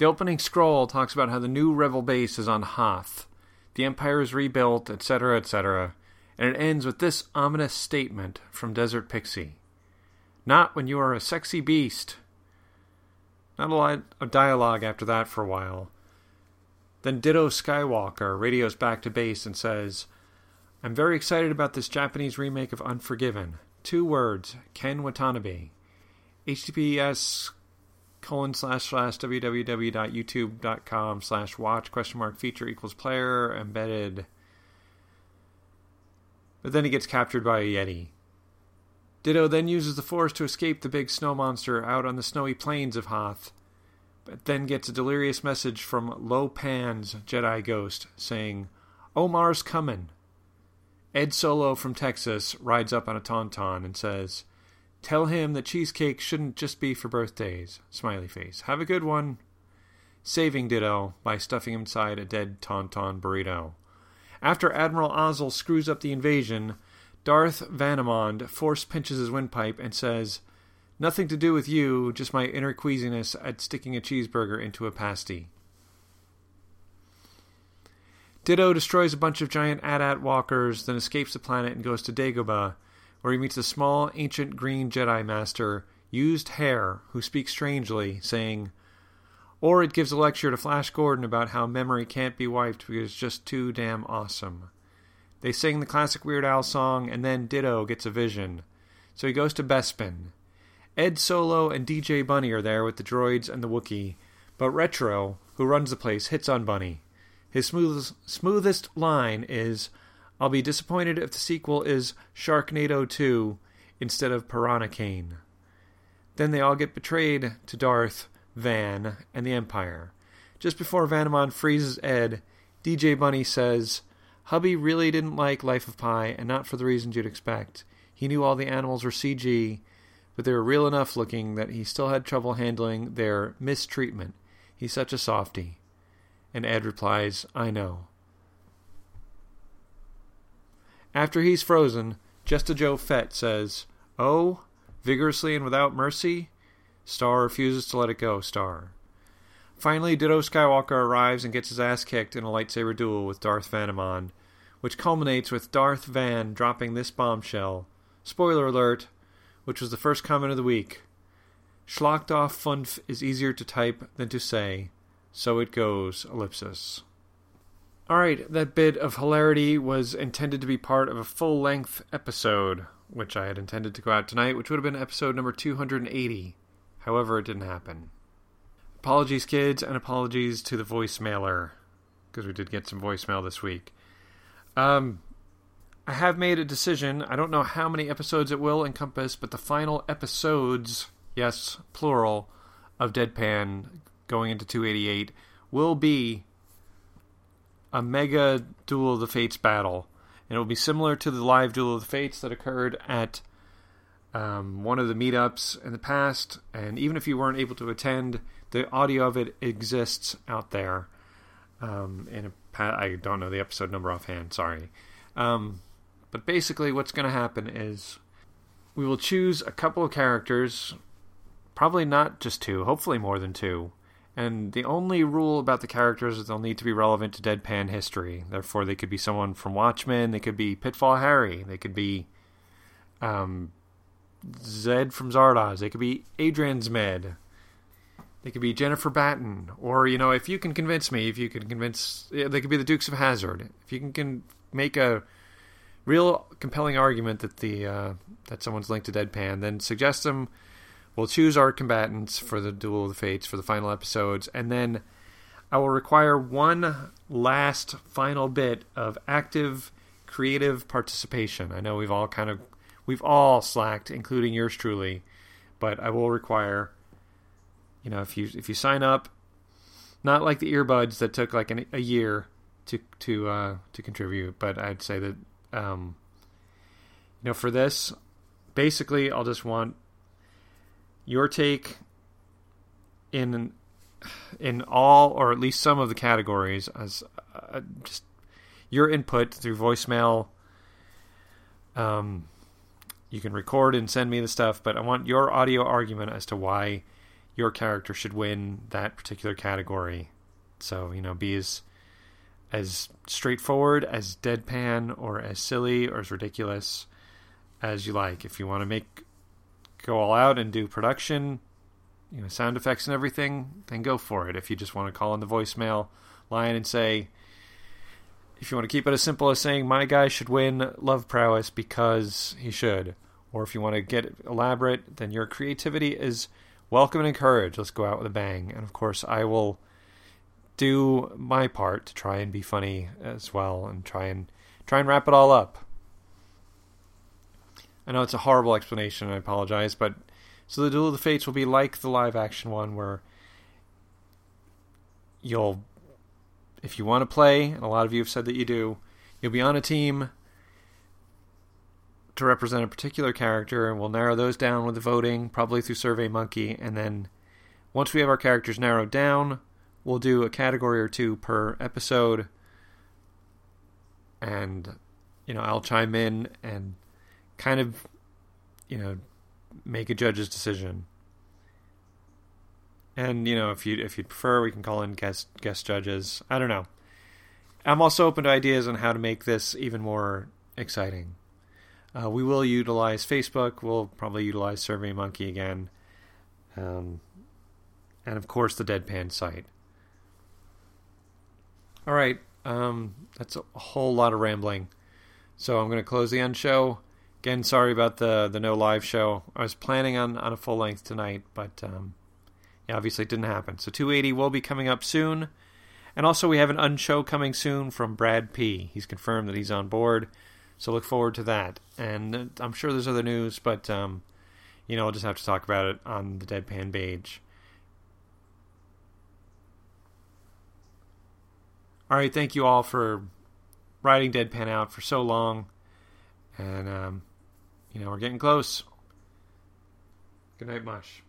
The opening scroll talks about how the new Rebel base is on Hoth, the Empire is rebuilt, etc., etc., and it ends with this ominous statement from Desert Pixie Not when you are a sexy beast. Not a lot of dialogue after that for a while. Then Ditto Skywalker radios back to base and says, I'm very excited about this Japanese remake of Unforgiven. Two words, Ken Watanabe. HTTPS colon slash slash www.youtube.com slash watch question mark feature equals player embedded. But then he gets captured by a Yeti. Ditto then uses the Force to escape the big snow monster out on the snowy plains of Hoth, but then gets a delirious message from Lo Pan's Jedi ghost saying, Omar's coming. Ed Solo from Texas rides up on a tauntaun and says, Tell him that cheesecake shouldn't just be for birthdays. Smiley face. Have a good one. Saving Ditto by stuffing inside a dead tauntaun burrito. After Admiral Ozzel screws up the invasion, Darth Vanamond force pinches his windpipe and says, Nothing to do with you, just my inner queasiness at sticking a cheeseburger into a pasty. Ditto destroys a bunch of giant AT-AT walkers, then escapes the planet and goes to Dagobah, where he meets a small, ancient green Jedi Master, Used Hair, who speaks strangely, saying, or it gives a lecture to Flash Gordon about how memory can't be wiped because it's just too damn awesome. They sing the classic Weird Al song, and then Ditto gets a vision. So he goes to Bespin. Ed Solo and DJ Bunny are there with the droids and the Wookiee, but Retro, who runs the place, hits on Bunny. His smoothest, smoothest line is, I'll be disappointed if the sequel is Sharknado 2 instead of Piranhaconda. Then they all get betrayed to Darth, Van, and the Empire. Just before Vanamond freezes Ed, DJ Bunny says, Hubby really didn't like Life of Pi, and not for the reasons you'd expect. He knew all the animals were CG, but they were real enough looking that he still had trouble handling their mistreatment. He's such a softy. And Ed replies, I know. After he's frozen, Just a Joe Fett says, Oh, vigorously and without mercy? Star refuses to let it go, Star. Finally, Ditto Skywalker arrives and gets his ass kicked in a lightsaber duel with Darth Vanamond, which culminates with Darth Van dropping this bombshell. Spoiler alert, which was the first comment of the week. Schlachthof Funf is easier to type than to say. So it goes, ellipsis. Alright, that bit of hilarity was intended to be part of a full length episode, which I had intended to go out tonight, which would have been episode number 280. However, it didn't happen. Apologies, kids, and apologies to the voicemailer, because we did get some voicemail this week. Um, I have made a decision. I don't know how many episodes it will encompass, but the final episodes, yes, plural, of Deadpan going into 288 will be a mega Duel of the Fates battle. And it will be similar to the live Duel of the Fates that occurred at um, one of the meetups in the past. And even if you weren't able to attend, the audio of it exists out there. Um, in I don't know the episode number offhand, sorry. Um, but basically, what's going to happen is we will choose a couple of characters, probably not just two, hopefully more than two. And the only rule about the characters is they'll need to be relevant to deadpan history. Therefore, they could be someone from Watchmen, they could be Pitfall Harry, they could be um, Zed from Zardoz, they could be Adrian's Med, they could be Jennifer Batten, or you know, if you can convince me, if you can convince, they could be the Dukes of Hazzard. If you can, can make a real compelling argument that the uh, that someone's linked to Deadpan, then suggest them. We'll choose our combatants for the Duel of the Fates for the final episodes, and then I will require one last final bit of active creative participation. I know we've all kind of we've all slacked, including yours truly, but I will require you know if you if you sign up not like the earbuds that took like an, a year to to uh, to contribute but i'd say that um, you know for this basically i'll just want your take in in all or at least some of the categories as uh, just your input through voicemail um you can record and send me the stuff but i want your audio argument as to why your character should win that particular category. So, you know, be as as straightforward, as deadpan, or as silly or as ridiculous as you like. If you want to make go all out and do production, you know, sound effects and everything, then go for it. If you just want to call in the voicemail line and say, if you want to keep it as simple as saying my guy should win love prowess because he should, or if you want to get elaborate, then your creativity is welcome and encouraged. Let's go out with a bang. And of course, I will do my part to try and be funny as well and try and try and wrap it all up. I know it's a horrible explanation, I apologize, but so the Duel of the Fates will be like the live action one where you'll if you want to play, and a lot of you have said that you do, you'll be on a team to represent a particular character, and we'll narrow those down with the voting, probably through SurveyMonkey, and then once we have our characters narrowed down, we'll do a category or two per episode, and you know I'll chime in and kind of you know make a judge's decision. And you know, if you if you prefer, we can call in guest guest judges. I don't know. I'm also open to ideas on how to make this even more exciting. Uh, we will utilize Facebook. We'll probably utilize SurveyMonkey again, um, and of course the Deadpan site. All right, um, that's a whole lot of rambling. So I'm going to close the end show. Again, sorry about the the no live show. I was planning on, on a full length tonight, but um, yeah, obviously it didn't happen. So 280 will be coming up soon. And also, we have an unshow coming soon from Brad P. He's confirmed that he's on board. So look forward to that. And uh, I'm sure there's other news, but, um, you know, I'll just have to talk about it on the Deadpan page. All right, thank you all for riding Deadpan out for so long. And, um, you know, we're getting close. Good night, Mush.